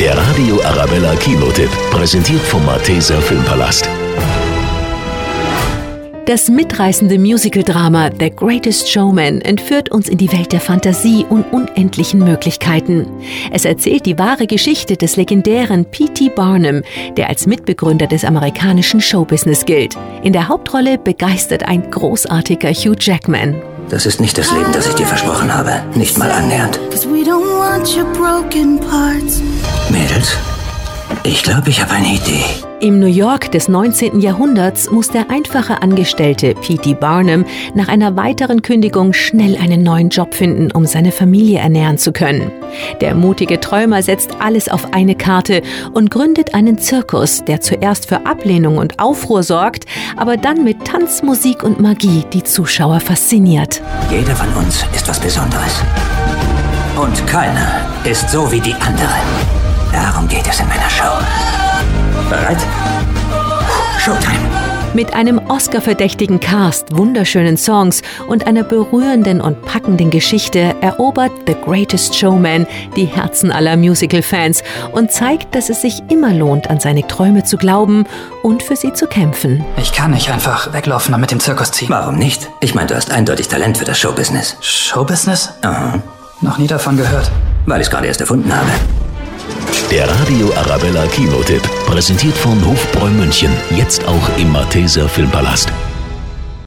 Der Radio Arabella Kinotipp, präsentiert vom Malteser Filmpalast. Das mitreißende Musical-Drama The Greatest Showman entführt uns in die Welt der Fantasie und unendlichen Möglichkeiten. Es erzählt die wahre Geschichte des legendären P.T. Barnum, der als Mitbegründer des amerikanischen Showbusiness gilt. In der Hauptrolle begeistert ein großartiger Hugh Jackman. Das ist nicht das Leben, das ich dir versprochen habe. Nicht mal annähernd. Mädels, ich glaube, ich habe eine Idee. Im New York des 19. Jahrhunderts muss der einfache Angestellte P.T. Barnum nach einer weiteren Kündigung schnell einen neuen Job finden, um seine Familie ernähren zu können. Der mutige Träumer setzt alles auf eine Karte und gründet einen Zirkus, der zuerst für Ablehnung und Aufruhr sorgt, aber dann mit Tanz, Musik und Magie die Zuschauer fasziniert. Jeder von uns ist was Besonderes. Und keiner ist so wie die anderen. Darum geht es in meiner Show. Bereit? Showtime. Mit einem Oscar-verdächtigen Cast, wunderschönen Songs und einer berührenden und packenden Geschichte erobert The Greatest Showman die Herzen aller Musical-Fans und zeigt, dass es sich immer lohnt, an seine Träume zu glauben und für sie zu kämpfen. Ich kann nicht einfach weglaufen und mit dem Zirkus ziehen. Warum nicht? Ich meine, du hast eindeutig Talent für das Showbusiness. Showbusiness? Aha. Noch nie davon gehört. Weil ich es gerade erst erfunden habe. Der Radio Arabella Kinotipp, präsentiert von Hofbräu München, jetzt auch im Malteser Filmpalast.